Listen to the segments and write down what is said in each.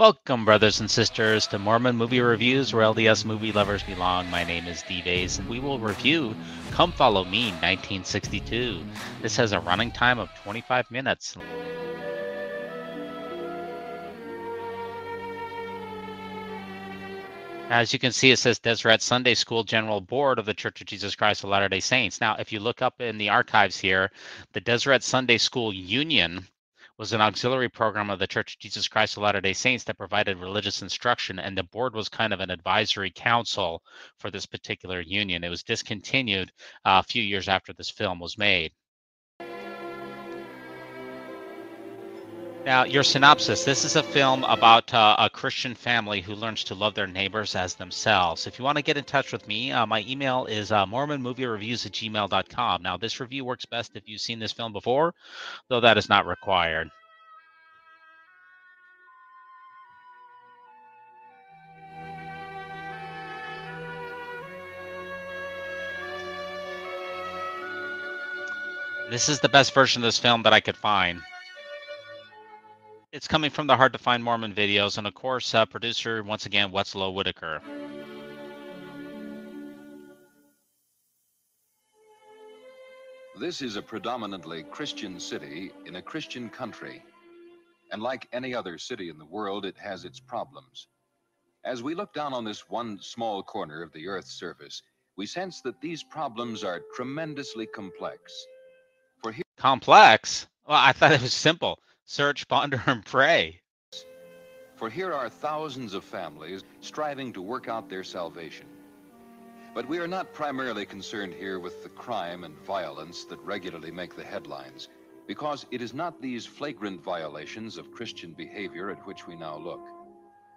Welcome, brothers and sisters, to Mormon Movie Reviews, where LDS movie lovers belong. My name is D and we will review Come Follow Me 1962. This has a running time of 25 minutes. As you can see, it says Deseret Sunday School General Board of the Church of Jesus Christ of Latter day Saints. Now, if you look up in the archives here, the Deseret Sunday School Union was an auxiliary program of the Church of Jesus Christ of Latter day Saints that provided religious instruction, and the board was kind of an advisory council for this particular union. It was discontinued uh, a few years after this film was made. Now, your synopsis this is a film about uh, a Christian family who learns to love their neighbors as themselves. If you want to get in touch with me, uh, my email is uh, mormonmoviereviews at gmail.com. Now, this review works best if you've seen this film before, though that is not required. This is the best version of this film that I could find. It's coming from the Hard to Find Mormon videos, and of course, uh, producer once again Wetzel O. Whitaker. This is a predominantly Christian city in a Christian country. And like any other city in the world, it has its problems. As we look down on this one small corner of the Earth's surface, we sense that these problems are tremendously complex. For here, complex? Well, I thought it was simple search, ponder, and pray. For here are thousands of families striving to work out their salvation. But we are not primarily concerned here with the crime and violence that regularly make the headlines, because it is not these flagrant violations of Christian behavior at which we now look,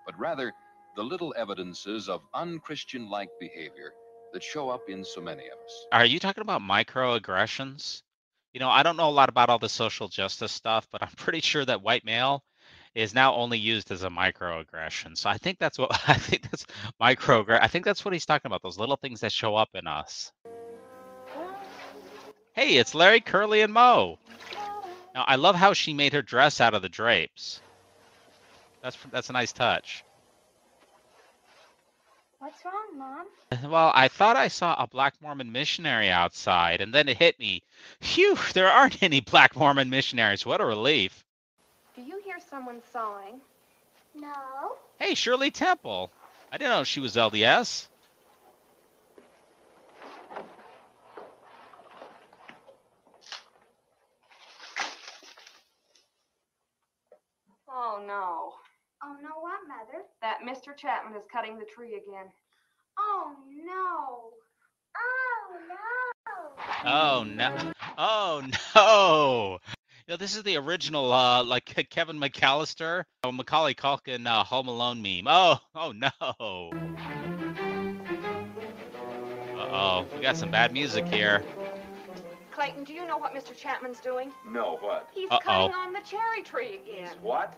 but rather the little evidences of unchristian like behavior that show up in so many of us. Are you talking about microaggressions? You know, I don't know a lot about all the social justice stuff, but I'm pretty sure that white male is now only used as a microaggression. So I think that's what I think that's micro. I think that's what he's talking about. Those little things that show up in us. Hey, it's Larry, Curly, and Moe. Now I love how she made her dress out of the drapes. That's that's a nice touch. What's wrong, Mom? Well, I thought I saw a black Mormon missionary outside, and then it hit me. Phew, there aren't any black Mormon missionaries. What a relief. Do you hear someone sawing? No. Hey, Shirley Temple. I didn't know she was LDS. Oh, no. Oh, no, what, Mother? That Mr. Chapman is cutting the tree again. Oh, no. Oh, no. Oh, no. Oh, no. You know, this is the original, uh, like Kevin McAllister, uh, Macaulay Culkin, uh, Home Alone meme. Oh, oh no. Uh oh, we got some bad music here. Clayton, do you know what Mr. Chapman's doing? No, what? He's Uh-oh. cutting on the cherry tree again. What?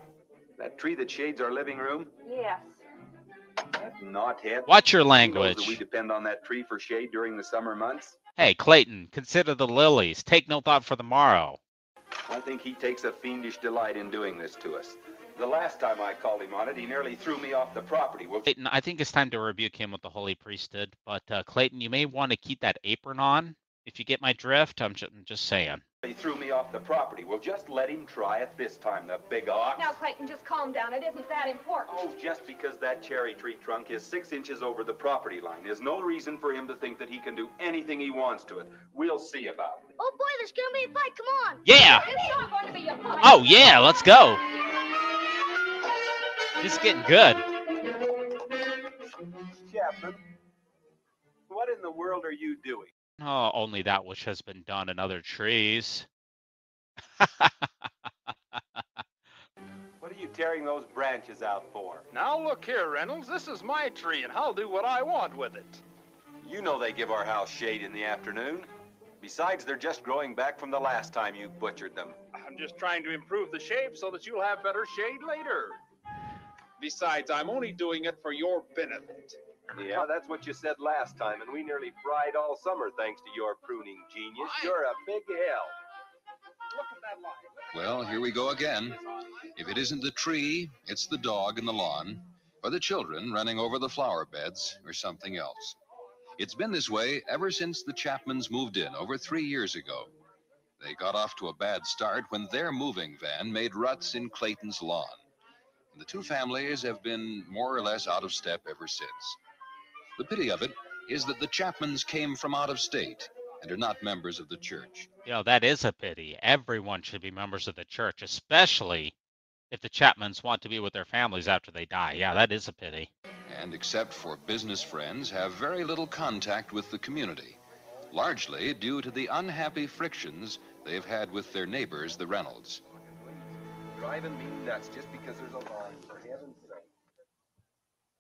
That tree that shades our living room? Yes. That knothead. Watch your language. we depend on that tree for shade during the summer months. Hey, Clayton, consider the lilies. Take no thought for the morrow. I think he takes a fiendish delight in doing this to us. The last time I called him on it, he nearly threw me off the property. Well, Clayton, I think it's time to rebuke him with the holy priesthood. But uh, Clayton, you may want to keep that apron on. If you get my drift, I'm, ju- I'm just saying. He threw me off the property. Well, just let him try it this time, the big ox. Now, Clayton, just calm down. It isn't that important. Oh, just because that cherry tree trunk is six inches over the property line is no reason for him to think that he can do anything he wants to it. We'll see about it. Oh, boy, there's going to be a fight. Come on. Yeah! It's not going to be a fight. Oh, yeah, let's go. This is getting good. Chapman, what in the world are you doing? Oh, only that which has been done in other trees. What are you tearing those branches out for? Now look here, Reynolds. This is my tree, and I'll do what I want with it. You know they give our house shade in the afternoon. Besides, they're just growing back from the last time you butchered them. I'm just trying to improve the shape so that you'll have better shade later. Besides, I'm only doing it for your benefit. Yeah, that's what you said last time, and we nearly fried all summer thanks to your pruning genius. Why? You're a big help. Look at that line. Well, here we go again. If it isn't the tree, it's the dog in the lawn, or the children running over the flower beds, or something else. It's been this way ever since the Chapmans moved in over three years ago. They got off to a bad start when their moving van made ruts in Clayton's lawn. And the two families have been more or less out of step ever since. The pity of it is that the Chapmans came from out of state and are not members of the church. You know, that is a pity. Everyone should be members of the church, especially if the Chapmans want to be with their families after they die. Yeah, that is a pity. and except for business friends, have very little contact with the community, largely due to the unhappy frictions they've had with their neighbors, the Reynolds. Driving me nuts just because there's a line, for heaven's sake.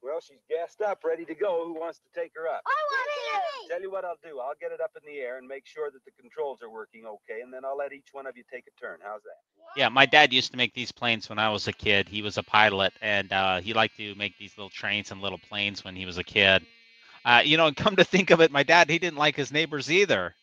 Well, she's gassed up, ready to go. Who wants to take her up? I want to. Tell you what I'll do. I'll get it up in the air and make sure that the controls are working okay, and then I'll let each one of you take a turn. How's that? Yeah, my dad used to make these planes when I was a kid. He was a pilot, and uh, he liked to make these little trains and little planes when he was a kid. Uh, you know, and come to think of it, my dad he didn't like his neighbors either.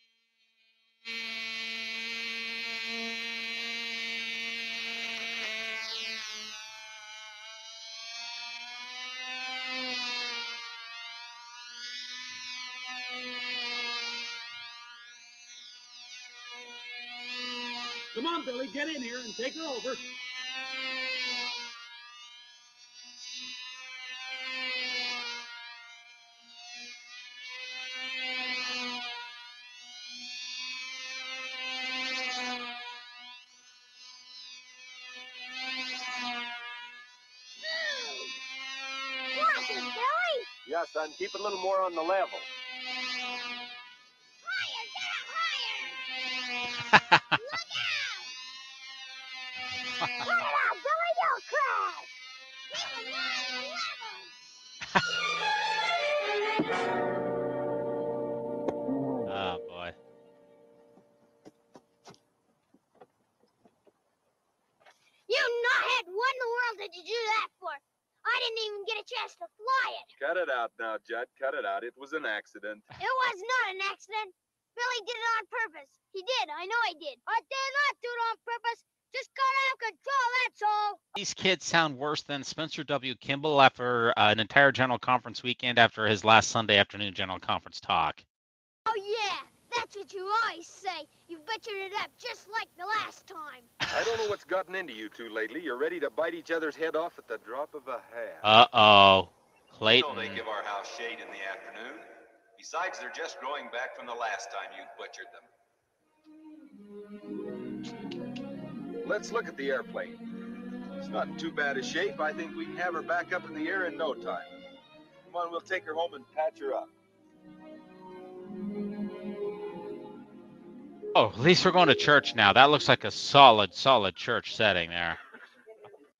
Get in here and take her over. Watch it, Billy. Yeah, son. Keep it a little more on the level. Out, Billy. Don't crash. Keep it nice and. Oh boy. You knothead, what in the world did you do that for? I didn't even get a chance to fly it. Cut it out now, Judd. Cut it out. It was an accident. It was not an accident. Billy did it on purpose. He did. I know he did. I did not do it on purpose. Just got out of control, that's all. These kids sound worse than Spencer W. Kimball after uh, an entire general conference weekend after his last Sunday afternoon general conference talk. Oh, yeah. That's what you always say. You butchered it up just like the last time. I don't know what's gotten into you two lately. You're ready to bite each other's head off at the drop of a hat. Uh oh. You Clayton. know they give our house shade in the afternoon. Besides, they're just growing back from the last time you butchered them. Let's look at the airplane. It's not in too bad a shape. I think we can have her back up in the air in no time. Come on, we'll take her home and patch her up. Oh, at least we're going to church now. That looks like a solid, solid church setting there.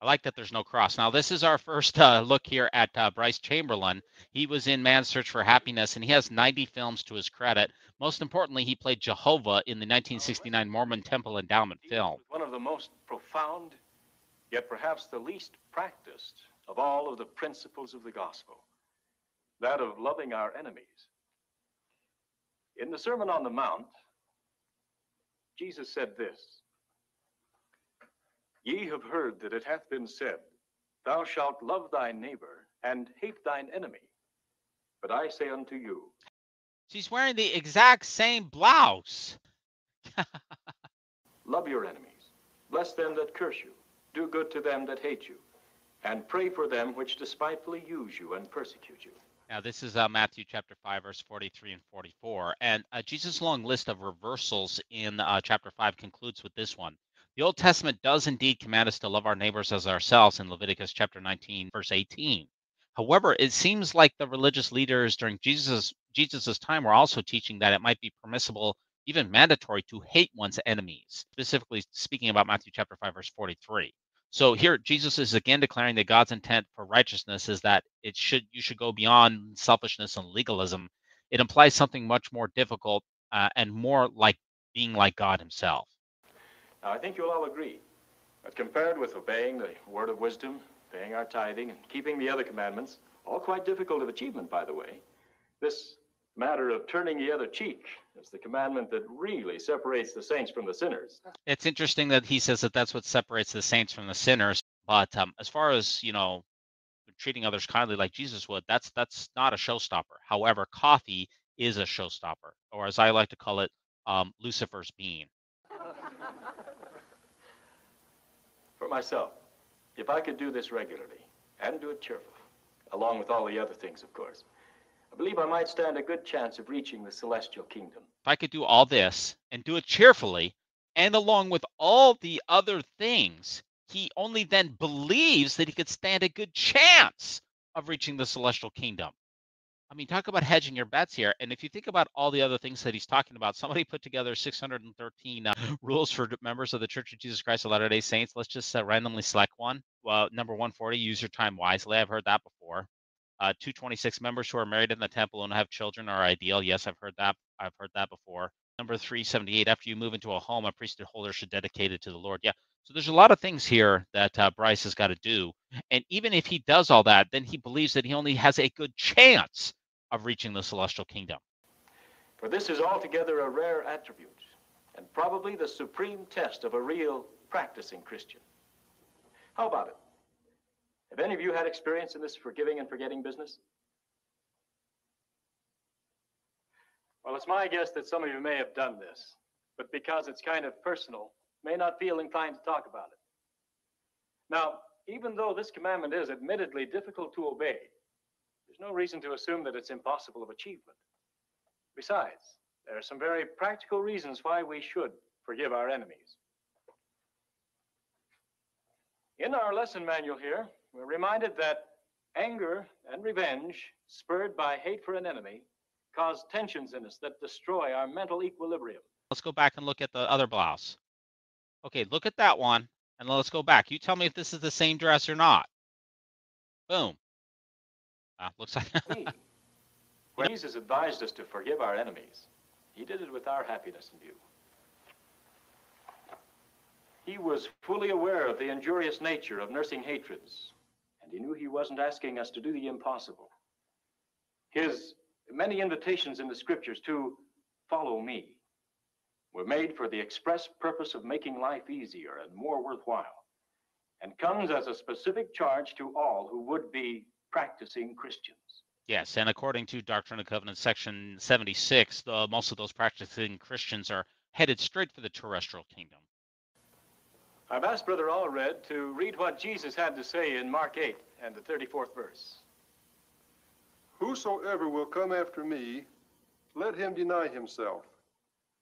I like that there's no cross. Now, this is our first uh, look here at uh, Bryce Chamberlain. He was in Man's Search for Happiness, and he has 90 films to his credit. Most importantly, he played Jehovah in the 1969 Mormon Temple Endowment film. One of the most profound, yet perhaps the least practiced of all of the principles of the gospel that of loving our enemies. In the Sermon on the Mount, Jesus said this Ye have heard that it hath been said, Thou shalt love thy neighbor and hate thine enemy. But I say unto you, She's wearing the exact same blouse. Love your enemies, bless them that curse you, do good to them that hate you, and pray for them which despitefully use you and persecute you. Now, this is uh, Matthew chapter 5, verse 43 and 44. And uh, Jesus' long list of reversals in uh, chapter 5 concludes with this one. The Old Testament does indeed command us to love our neighbors as ourselves in Leviticus chapter 19, verse 18. However, it seems like the religious leaders during Jesus' Jesus's time were also teaching that it might be permissible, even mandatory, to hate one's enemies, specifically speaking about Matthew chapter 5, verse 43. So here Jesus is again declaring that God's intent for righteousness is that it should you should go beyond selfishness and legalism. It implies something much more difficult uh, and more like being like God himself. Now, I think you'll all agree that compared with obeying the word of wisdom, paying our tithing, and keeping the other commandments, all quite difficult of achievement, by the way, this matter of turning the other cheek is the commandment that really separates the saints from the sinners. It's interesting that he says that that's what separates the saints from the sinners. But um, as far as you know, treating others kindly like Jesus would, that's that's not a showstopper. However, coffee is a showstopper, or as I like to call it, um, Lucifer's bean. For myself, if I could do this regularly and do it cheerfully, along with all the other things, of course, I believe I might stand a good chance of reaching the celestial kingdom. If I could do all this and do it cheerfully, and along with all the other things, he only then believes that he could stand a good chance of reaching the celestial kingdom. I mean, talk about hedging your bets here. And if you think about all the other things that he's talking about, somebody put together 613 uh, rules for members of the Church of Jesus Christ of Latter day Saints. Let's just uh, randomly select one. Well, number 140, use your time wisely. I've heard that before. Uh, 226 members who are married in the temple and have children are ideal. Yes, I've heard that. I've heard that before. Number 378, after you move into a home, a priesthood holder should dedicate it to the Lord. Yeah. So there's a lot of things here that uh, Bryce has got to do. And even if he does all that, then he believes that he only has a good chance of reaching the celestial kingdom. For this is altogether a rare attribute, and probably the supreme test of a real practicing Christian. How about it? Have any of you had experience in this forgiving and forgetting business? Well, it's my guess that some of you may have done this, but because it's kind of personal, may not feel inclined to talk about it. Now, even though this commandment is admittedly difficult to obey, there's no reason to assume that it's impossible of achievement. Besides, there are some very practical reasons why we should forgive our enemies. In our lesson manual here, we're reminded that anger and revenge, spurred by hate for an enemy, cause tensions in us that destroy our mental equilibrium. Let's go back and look at the other blouse. Okay, look at that one, and let's go back. You tell me if this is the same dress or not. Boom. Uh, looks like. when Jesus advised us to forgive our enemies, he did it with our happiness in view. He was fully aware of the injurious nature of nursing hatreds, he knew he wasn't asking us to do the impossible. His many invitations in the scriptures to follow me were made for the express purpose of making life easier and more worthwhile, and comes as a specific charge to all who would be practicing Christians. Yes, and according to Doctrine and Covenants section 76, the, most of those practicing Christians are headed straight for the terrestrial kingdom. I've asked Brother Allred to read what Jesus had to say in Mark 8 and the 34th verse. Whosoever will come after me, let him deny himself,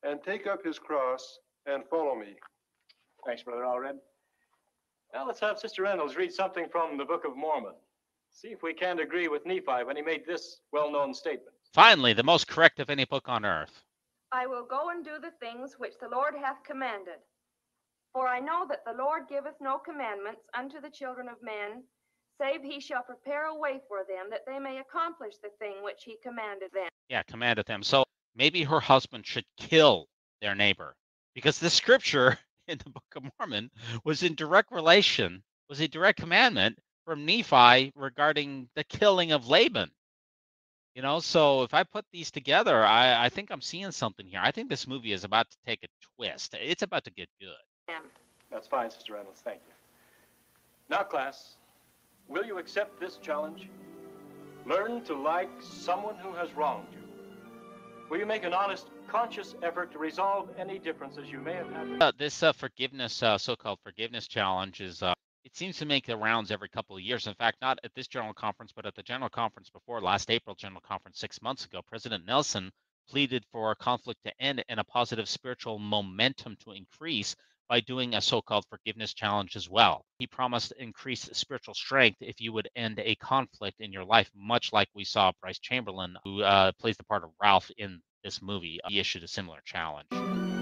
and take up his cross and follow me. Thanks, Brother Allred. Now let's have Sister Reynolds read something from the Book of Mormon. See if we can't agree with Nephi when he made this well known statement. Finally, the most correct of any book on earth. I will go and do the things which the Lord hath commanded. For I know that the Lord giveth no commandments unto the children of men, save he shall prepare a way for them that they may accomplish the thing which he commanded them. Yeah, commanded them. So maybe her husband should kill their neighbor because the scripture in the Book of Mormon was in direct relation, was a direct commandment from Nephi regarding the killing of Laban. You know, so if I put these together, I, I think I'm seeing something here. I think this movie is about to take a twist. It's about to get good. That's fine, Sister Reynolds. Thank you. Now, class, will you accept this challenge? Learn to like someone who has wronged you. Will you make an honest, conscious effort to resolve any differences you may have had? Uh, this uh, forgiveness, uh, so-called forgiveness challenge, is uh, it seems to make the rounds every couple of years. In fact, not at this general conference, but at the general conference before last April general conference six months ago, President Nelson pleaded for conflict to end and a positive spiritual momentum to increase by doing a so-called forgiveness challenge as well. He promised increased spiritual strength if you would end a conflict in your life, much like we saw Bryce Chamberlain, who uh, plays the part of Ralph in this movie. He issued a similar challenge.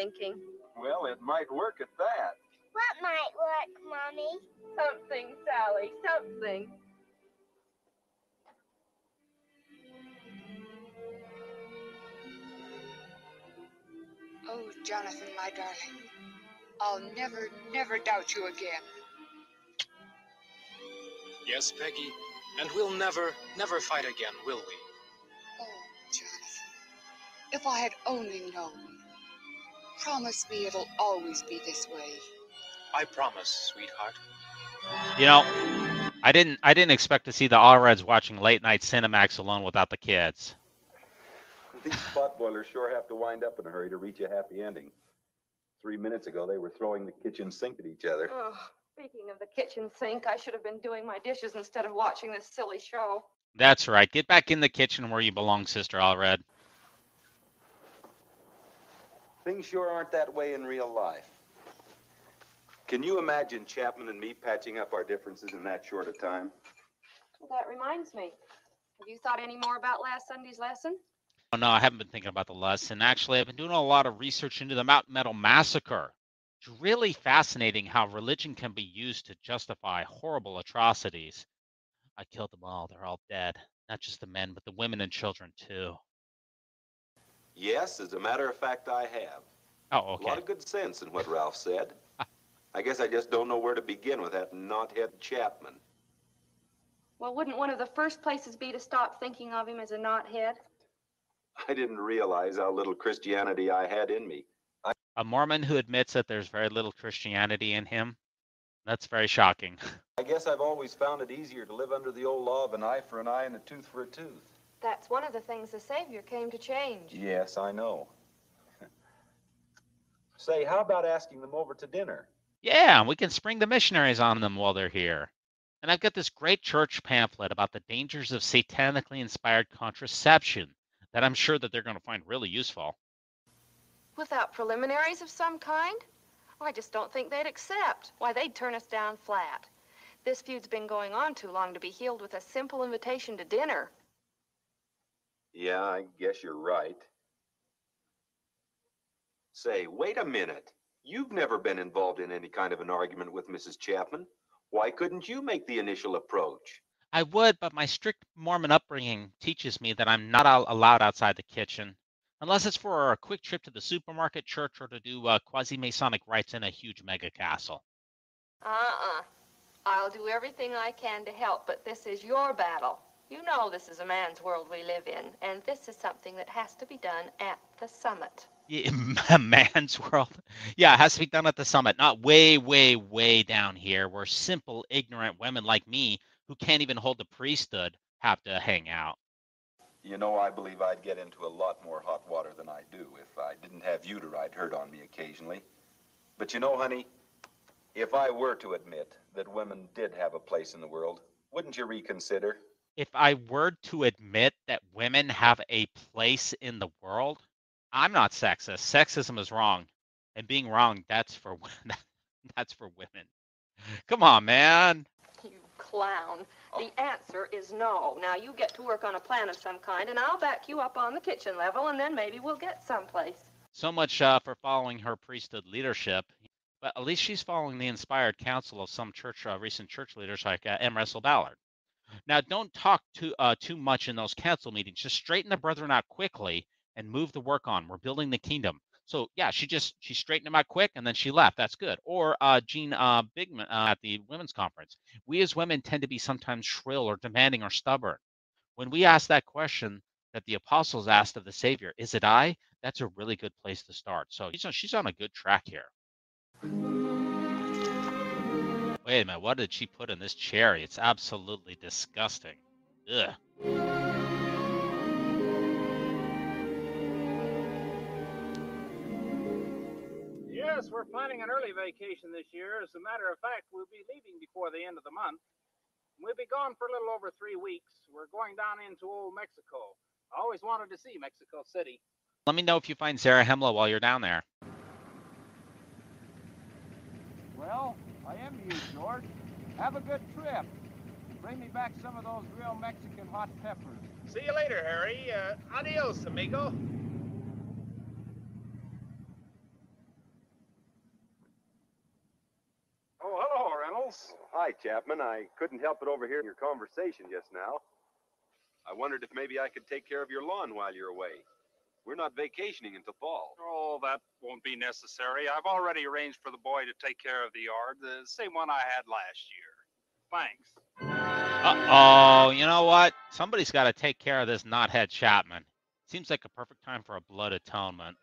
Thinking. Well, it might work at that. What might work, Mommy? Something, Sally, something. Oh, Jonathan, my darling, I'll never, never doubt you again. Yes, Peggy, and we'll never, never fight again, will we? Oh, Jonathan, if I had only known. Promise me it'll always be this way. I promise, sweetheart. You know, I didn't I didn't expect to see the Allreds watching late night Cinemax alone without the kids. These pot boilers sure have to wind up in a hurry to reach a happy ending. Three minutes ago, they were throwing the kitchen sink at each other. Oh, speaking of the kitchen sink, I should have been doing my dishes instead of watching this silly show. That's right. Get back in the kitchen where you belong, Sister Allred. Things sure aren't that way in real life. Can you imagine Chapman and me patching up our differences in that short a time? Well, that reminds me. Have you thought any more about last Sunday's lesson? Oh no, I haven't been thinking about the lesson. Actually, I've been doing a lot of research into the Mountain Meadow Massacre. It's really fascinating how religion can be used to justify horrible atrocities. I killed them all. They're all dead. Not just the men, but the women and children too. Yes, as a matter of fact, I have. Oh, A lot of good sense in what Ralph said. I guess I just don't know where to begin with that knothead Chapman. Well, wouldn't one of the first places be to stop thinking of him as a knothead? I didn't realize how little Christianity I had in me. A Mormon who admits that there's very little Christianity in him. That's very shocking. I guess I've always found it easier to live under the old law of an eye for an eye and a tooth for a tooth. That's one of the things the Savior came to change. Yes, I know. Say, how about asking them over to dinner? Yeah, we can spring the missionaries on them while they're here. And I've got this great church pamphlet about the dangers of satanically inspired contraception that I'm sure that they're going to find really useful. Without preliminaries of some kind? I just don't think they'd accept. Why, they'd turn us down flat. This feud's been going on too long to be healed with a simple invitation to dinner. Yeah, I guess you're right. Say, wait a minute. You've never been involved in any kind of an argument with Mrs. Chapman. Why couldn't you make the initial approach? I would, but my strict Mormon upbringing teaches me that I'm not al- allowed outside the kitchen unless it's for a quick trip to the supermarket, church, or to do uh, quasi Masonic rites in a huge mega castle. Uh uh. I'll do everything I can to help, but this is your battle. You know this is a man's world we live in, and this is something that has to be done at the summit. Yeah, man's world. Yeah, it has to be done at the summit, not way, way, way down here where simple, ignorant women like me who can't even hold the priesthood have to hang out. You know, I believe I'd get into a lot more hot water than I do if I didn't have you to ride herd on me occasionally. But you know, honey, if I were to admit that women did have a place in the world, wouldn't you reconsider? If I were to admit that women have a place in the world, I'm not sexist. Sexism is wrong. And being wrong, that's for that's for women. Come on, man. You clown. The answer is no. Now you get to work on a plan of some kind, and I'll back you up on the kitchen level, and then maybe we'll get someplace. So much uh, for following her priesthood leadership. But at least she's following the inspired counsel of some church, uh, recent church leaders like uh, M. Russell Ballard. Now, don't talk too uh, too much in those council meetings. Just straighten the brethren out quickly and move the work on. We're building the kingdom. So yeah, she just she straightened him out quick and then she left. That's good. Or uh, Jean uh, Bingham uh, at the women's conference. We as women tend to be sometimes shrill or demanding or stubborn. When we ask that question that the apostles asked of the Savior, "Is it I?" That's a really good place to start. So she's on, she's on a good track here. Wait a minute, what did she put in this cherry? It's absolutely disgusting. Ugh. Yes, we're planning an early vacation this year. As a matter of fact, we'll be leaving before the end of the month. We'll be gone for a little over three weeks. We're going down into old Mexico. I always wanted to see Mexico City. Let me know if you find Zarahemla while you're down there. to you, George. Have a good trip. Bring me back some of those real Mexican hot peppers. See you later, Harry. Uh, adios, amigo. Oh, hello, Reynolds. Hi, Chapman. I couldn't help but overhear your conversation just now. I wondered if maybe I could take care of your lawn while you're away. We're not vacationing until fall. Oh, that won't be necessary. I've already arranged for the boy to take care of the yard, the same one I had last year. Thanks. Uh oh, you know what? Somebody's got to take care of this knothead Chapman. Seems like a perfect time for a blood atonement.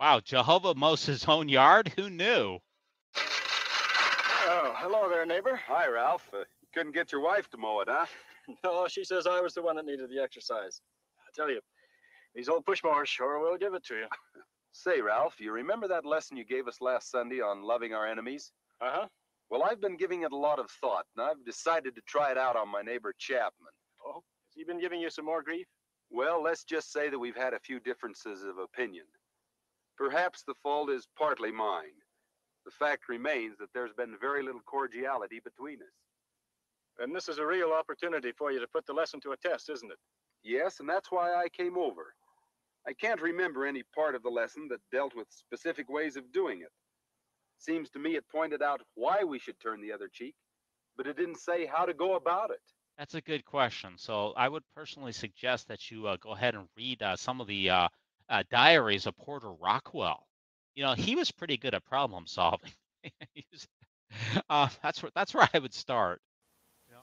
Wow, Jehovah mows his own yard? Who knew? Oh, hello there, neighbor. Hi, Ralph. Uh, couldn't get your wife to mow it, huh? No, she says I was the one that needed the exercise. I tell you, these old push mowers sure will give it to you. Say, Ralph, you remember that lesson you gave us last Sunday on loving our enemies? Uh huh. Well, I've been giving it a lot of thought, and I've decided to try it out on my neighbor Chapman. Oh, has he been giving you some more grief? Well, let's just say that we've had a few differences of opinion. Perhaps the fault is partly mine. The fact remains that there's been very little cordiality between us. And this is a real opportunity for you to put the lesson to a test, isn't it? Yes, and that's why I came over. I can't remember any part of the lesson that dealt with specific ways of doing it. Seems to me it pointed out why we should turn the other cheek, but it didn't say how to go about it. That's a good question. So I would personally suggest that you uh, go ahead and read uh, some of the uh, uh, diaries of Porter Rockwell. You know, he was pretty good at problem solving. Was, uh, that's where that's where I would start.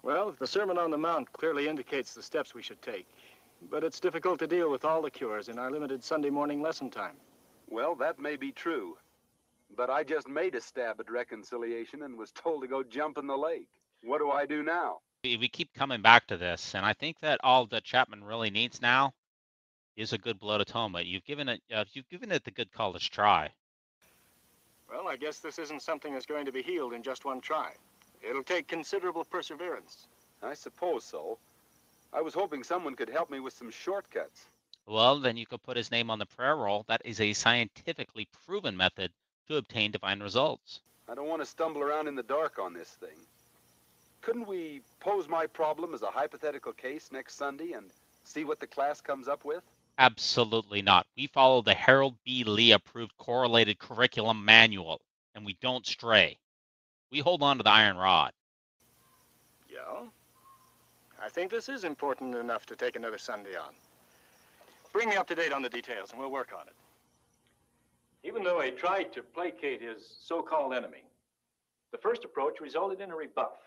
Well, the Sermon on the Mount clearly indicates the steps we should take. But it's difficult to deal with all the cures in our limited Sunday morning lesson time. Well, that may be true. But I just made a stab at reconciliation and was told to go jump in the lake. What do I do now? We, we keep coming back to this, and I think that all that Chapman really needs now is a good blood atonement. You've given it uh, you've given it the good college try. Well, I guess this isn't something that's going to be healed in just one try. It'll take considerable perseverance. I suppose so. I was hoping someone could help me with some shortcuts. Well, then you could put his name on the prayer roll. That is a scientifically proven method to obtain divine results. I don't want to stumble around in the dark on this thing. Couldn't we pose my problem as a hypothetical case next Sunday and see what the class comes up with? Absolutely not. We follow the Harold B. Lee approved correlated curriculum manual, and we don't stray. We hold on to the iron rod. Yeah? I think this is important enough to take another Sunday on. Bring me up to date on the details, and we'll work on it. Even though he tried to placate his so-called enemy, the first approach resulted in a rebuff.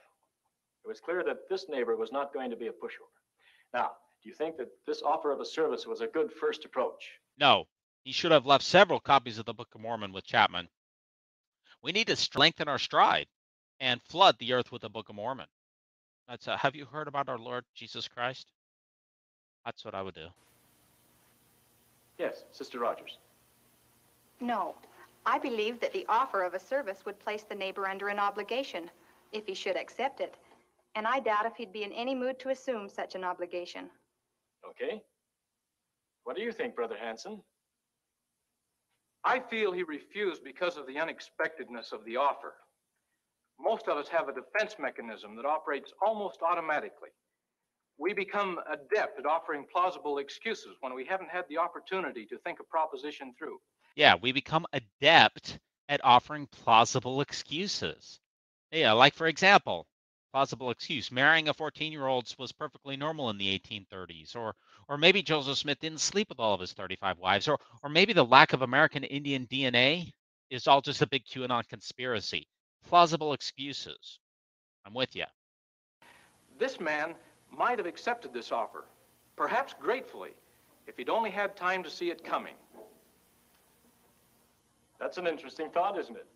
It was clear that this neighbor was not going to be a pushover. Now, do you think that this offer of a service was a good first approach? No, he should have left several copies of the Book of Mormon with Chapman. We need to strengthen our stride and flood the earth with the Book of Mormon. That's uh, have you heard about our Lord Jesus Christ? That's what I would do. Yes, Sister Rogers. No. I believe that the offer of a service would place the neighbor under an obligation, if he should accept it. And I doubt if he'd be in any mood to assume such an obligation. Okay. What do you think, Brother Hanson? I feel he refused because of the unexpectedness of the offer. Most of us have a defense mechanism that operates almost automatically. We become adept at offering plausible excuses when we haven't had the opportunity to think a proposition through. Yeah, we become adept at offering plausible excuses. Yeah, like for example, plausible excuse marrying a 14 year old was perfectly normal in the 1830s or or maybe joseph smith didn't sleep with all of his 35 wives or or maybe the lack of american indian dna is all just a big qanon conspiracy plausible excuses i'm with you This man might have accepted this offer, perhaps gratefully, if he'd only had time to see it coming. That's an interesting thought, isn't it?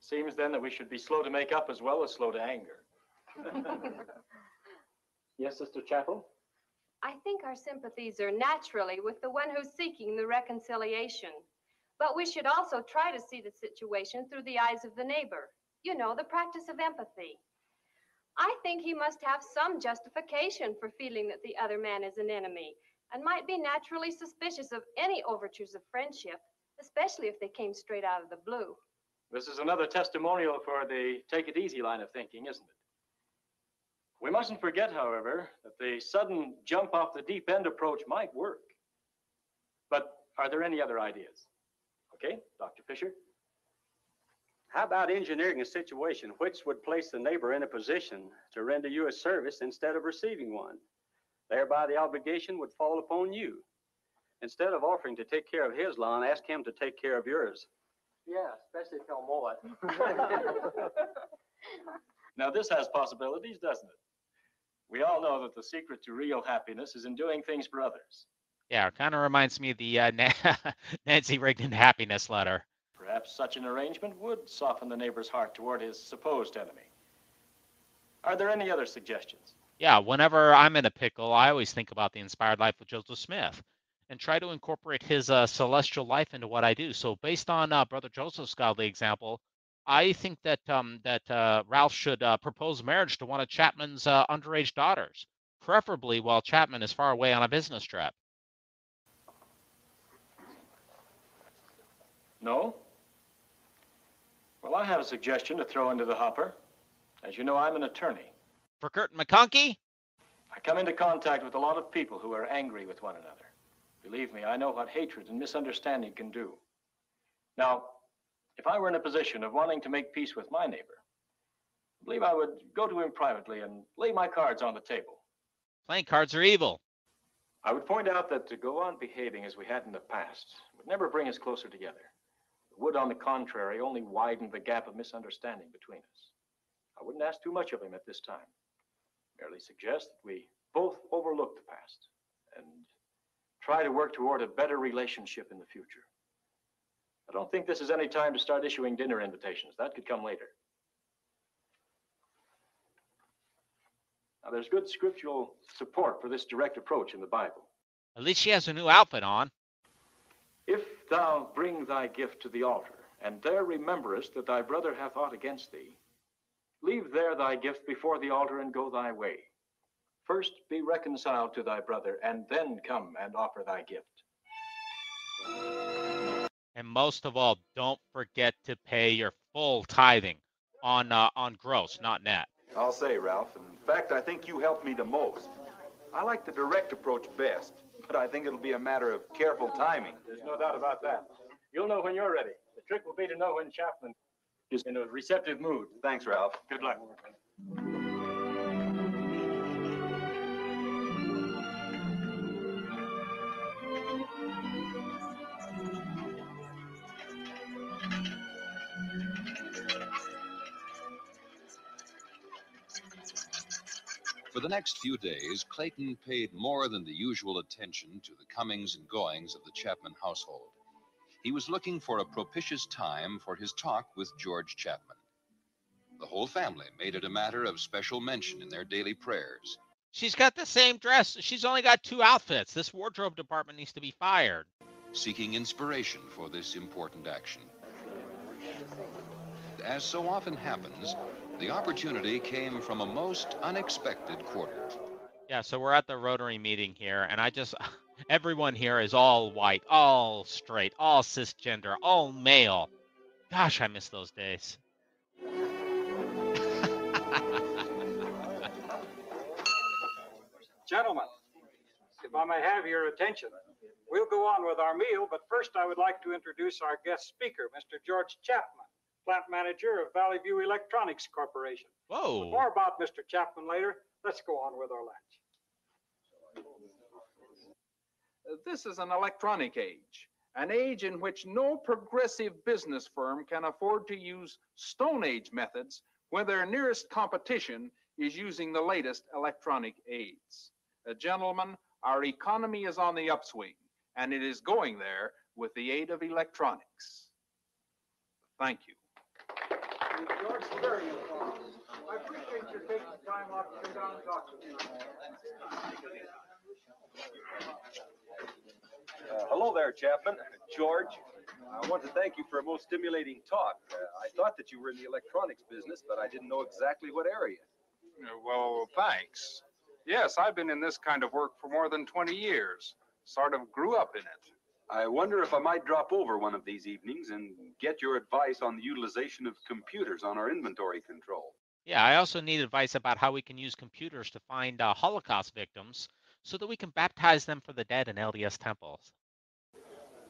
Seems then that we should be slow to make up as well as slow to anger. yes, Sister Chapel? I think our sympathies are naturally with the one who's seeking the reconciliation. But we should also try to see the situation through the eyes of the neighbor. You know, the practice of empathy. I think he must have some justification for feeling that the other man is an enemy and might be naturally suspicious of any overtures of friendship, especially if they came straight out of the blue. This is another testimonial for the take it easy line of thinking, isn't it? We mustn't forget, however, that the sudden jump off the deep end approach might work. But are there any other ideas? Okay, Dr. Fisher? How about engineering a situation which would place the neighbor in a position to render you a service instead of receiving one? Thereby, the obligation would fall upon you. Instead of offering to take care of his lawn, ask him to take care of yours. Yeah, especially if he'll mow it. Now, this has possibilities, doesn't it? We all know that the secret to real happiness is in doing things for others. Yeah, it kind of reminds me of the uh, Nancy Reagan happiness letter. Perhaps such an arrangement would soften the neighbor's heart toward his supposed enemy. Are there any other suggestions? Yeah, whenever I'm in a pickle, I always think about the inspired life of Joseph Smith and try to incorporate his uh, celestial life into what I do. So, based on uh, Brother Joseph's godly example, I think that um, that uh, Ralph should uh, propose marriage to one of Chapman's uh, underage daughters, preferably while Chapman is far away on a business trip. No? Well, I have a suggestion to throw into the hopper. As you know, I'm an attorney. For Kirton McConkie? I come into contact with a lot of people who are angry with one another. Believe me, I know what hatred and misunderstanding can do. Now, if I were in a position of wanting to make peace with my neighbor, I believe I would go to him privately and lay my cards on the table. Playing cards are evil. I would point out that to go on behaving as we had in the past would never bring us closer together. It would, on the contrary, only widen the gap of misunderstanding between us. I wouldn't ask too much of him at this time. Merely suggest that we both overlook the past and try to work toward a better relationship in the future. I don't think this is any time to start issuing dinner invitations. That could come later. Now, there's good scriptural support for this direct approach in the Bible. At least she has a new outfit on. If thou bring thy gift to the altar, and there rememberest that thy brother hath aught against thee, leave there thy gift before the altar and go thy way. First be reconciled to thy brother, and then come and offer thy gift. And most of all, don't forget to pay your full tithing on uh, on gross, not net. I'll say, Ralph. In fact, I think you helped me the most. I like the direct approach best, but I think it'll be a matter of careful timing. There's no doubt about that. You'll know when you're ready. The trick will be to know when Chapman is in a receptive mood. Thanks, Ralph. Good luck. The next few days, Clayton paid more than the usual attention to the comings and goings of the Chapman household. He was looking for a propitious time for his talk with George Chapman. The whole family made it a matter of special mention in their daily prayers. She's got the same dress. She's only got two outfits. This wardrobe department needs to be fired. Seeking inspiration for this important action. As so often happens, the opportunity came from a most unexpected quarter. Yeah, so we're at the Rotary meeting here, and I just, everyone here is all white, all straight, all cisgender, all male. Gosh, I miss those days. Gentlemen, if I may have your attention, we'll go on with our meal, but first I would like to introduce our guest speaker, Mr. George Chapman, plant manager of Valley View Electronics Corporation. Whoa. More about Mr. Chapman later. Let's go on with our lunch. This is an electronic age, an age in which no progressive business firm can afford to use Stone Age methods when their nearest competition is using the latest electronic aids. Uh, gentlemen, our economy is on the upswing, and it is going there with the aid of electronics. Thank you. I appreciate your taking the time off to come down and talk to me. Uh, hello there, Chapman. George. I want to thank you for a most stimulating talk. Uh, I thought that you were in the electronics business, but I didn't know exactly what area. Well, thanks. Yes, I've been in this kind of work for more than 20 years. Sort of grew up in it. I wonder if I might drop over one of these evenings and get your advice on the utilization of computers on our inventory control. Yeah, I also need advice about how we can use computers to find uh, Holocaust victims so that we can baptize them for the dead in LDS temples.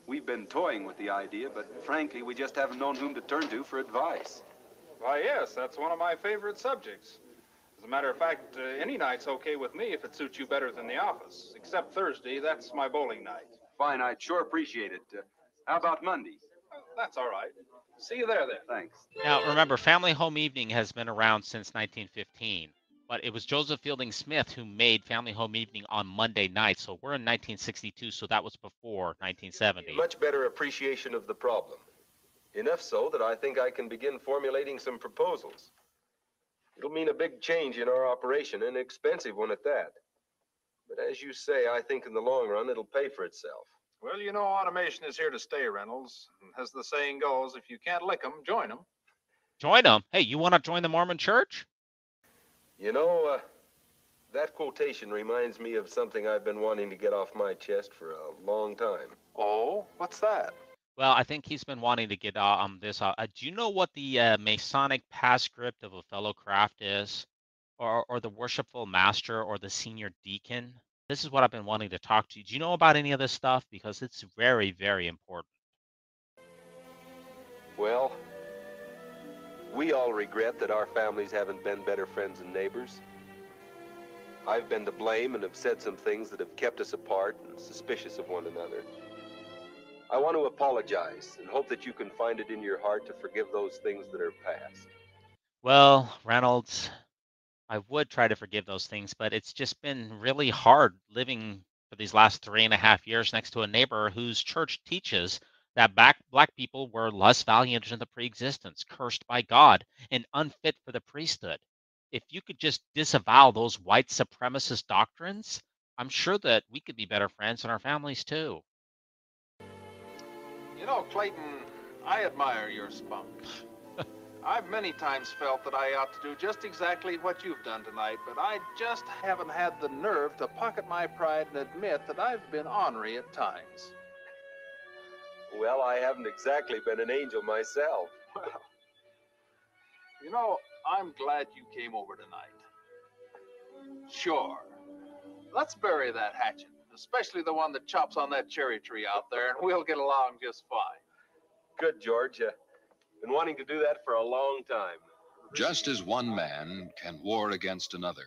We've been toying with the idea, but frankly, we just haven't known whom to turn to for advice. Why, yes, that's one of my favorite subjects. As a matter of fact, uh, any night's okay with me if it suits you better than the office. Except Thursday, that's my bowling night. Fine, I'd sure appreciate it. Uh, how about Monday? That's all right. See you there then. Thanks. Now, remember, Family Home Evening has been around since 1915, but it was Joseph Fielding Smith who made Family Home Evening on Monday night. So we're in 1962, so that was before 1970. Much better appreciation of the problem. Enough so that I think I can begin formulating some proposals. It'll mean a big change in our operation, an expensive one at that. But as you say, I think in the long run it'll pay for itself. Well, you know, automation is here to stay, Reynolds. As the saying goes, if you can't lick 'em, join 'em. Join them. Hey, you want to join the Mormon Church? You know, uh, that quotation reminds me of something I've been wanting to get off my chest for a long time. Oh, what's that? Well, I think he's been wanting to get uh, um this. Uh, uh, do you know what the uh, Masonic passgrip of a fellow craft is, or or the worshipful master or the senior deacon? This is what I've been wanting to talk to you. Do you know about any of this stuff? Because it's very, very important. Well, we all regret that our families haven't been better friends and neighbors. I've been to blame and have said some things that have kept us apart and suspicious of one another. I want to apologize and hope that you can find it in your heart to forgive those things that are past. Well, Reynolds, I would try to forgive those things, but it's just been really hard living for these last three and a half years next to a neighbor whose church teaches that black, black people were less valiant in the pre-existence, cursed by God, and unfit for the priesthood. If you could just disavow those white supremacist doctrines, I'm sure that we could be better friends and our families too. You know, Clayton, I admire your spunk. I've many times felt that I ought to do just exactly what you've done tonight, but I just haven't had the nerve to pocket my pride and admit that I've been ornery at times. Well, I haven't exactly been an angel myself. Well, you know, I'm glad you came over tonight. Sure. Let's bury that hatchet, especially the one that chops on that cherry tree out there, and we'll get along just fine. Good, George. Been wanting to do that for a long time. Just as one man can war against another,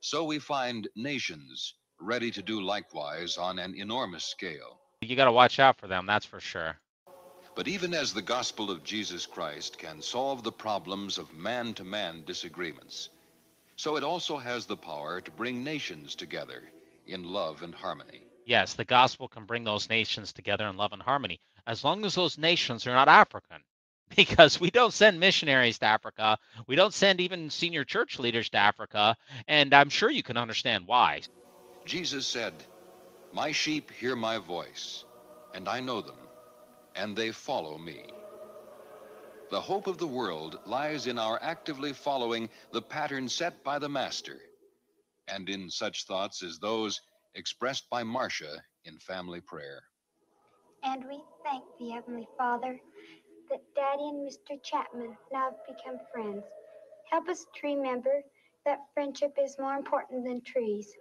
so we find nations ready to do likewise on an enormous scale. You got to watch out for them, that's for sure. But even as the gospel of Jesus Christ can solve the problems of man to man disagreements, so it also has the power to bring nations together in love and harmony. Yes, the gospel can bring those nations together in love and harmony, as long as those nations are not African. Because we don't send missionaries to Africa, we don't send even senior church leaders to Africa, and I'm sure you can understand why. Jesus said, My sheep hear my voice, and I know them, and they follow me. The hope of the world lies in our actively following the pattern set by the Master, and in such thoughts as those expressed by Marcia in family prayer. And we thank the Heavenly Father that Daddy and Mr. Chapman now have become friends. Help us to remember that friendship is more important than trees.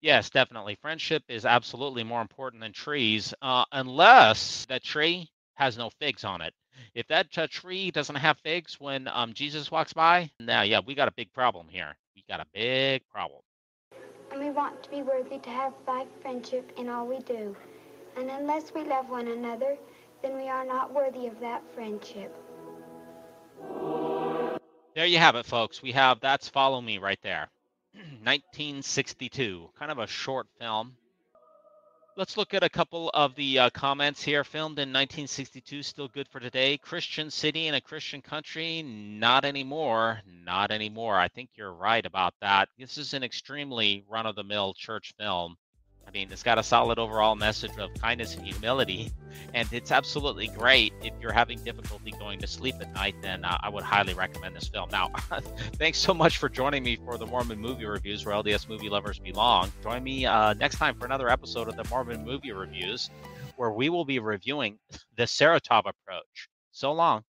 Yes, definitely. Friendship is absolutely more important than trees, uh, unless that tree has no figs on it. If that uh, tree doesn't have figs when um, Jesus walks by, now, yeah, we got a big problem here. We got a big problem. And we want to be worthy to have thy friendship in all we do. And unless we love one another, then we are not worthy of that friendship. There you have it, folks. We have That's Follow Me right there. 1962. Kind of a short film. Let's look at a couple of the uh, comments here. Filmed in 1962, still good for today. Christian city in a Christian country, not anymore. Not anymore. I think you're right about that. This is an extremely run of the mill church film. I mean, it's got a solid overall message of kindness and humility, and it's absolutely great. If you're having difficulty going to sleep at night, then I would highly recommend this film. Now, thanks so much for joining me for the Mormon movie reviews where LDS movie lovers belong. Join me uh, next time for another episode of the Mormon movie reviews, where we will be reviewing the Saratov approach. So long.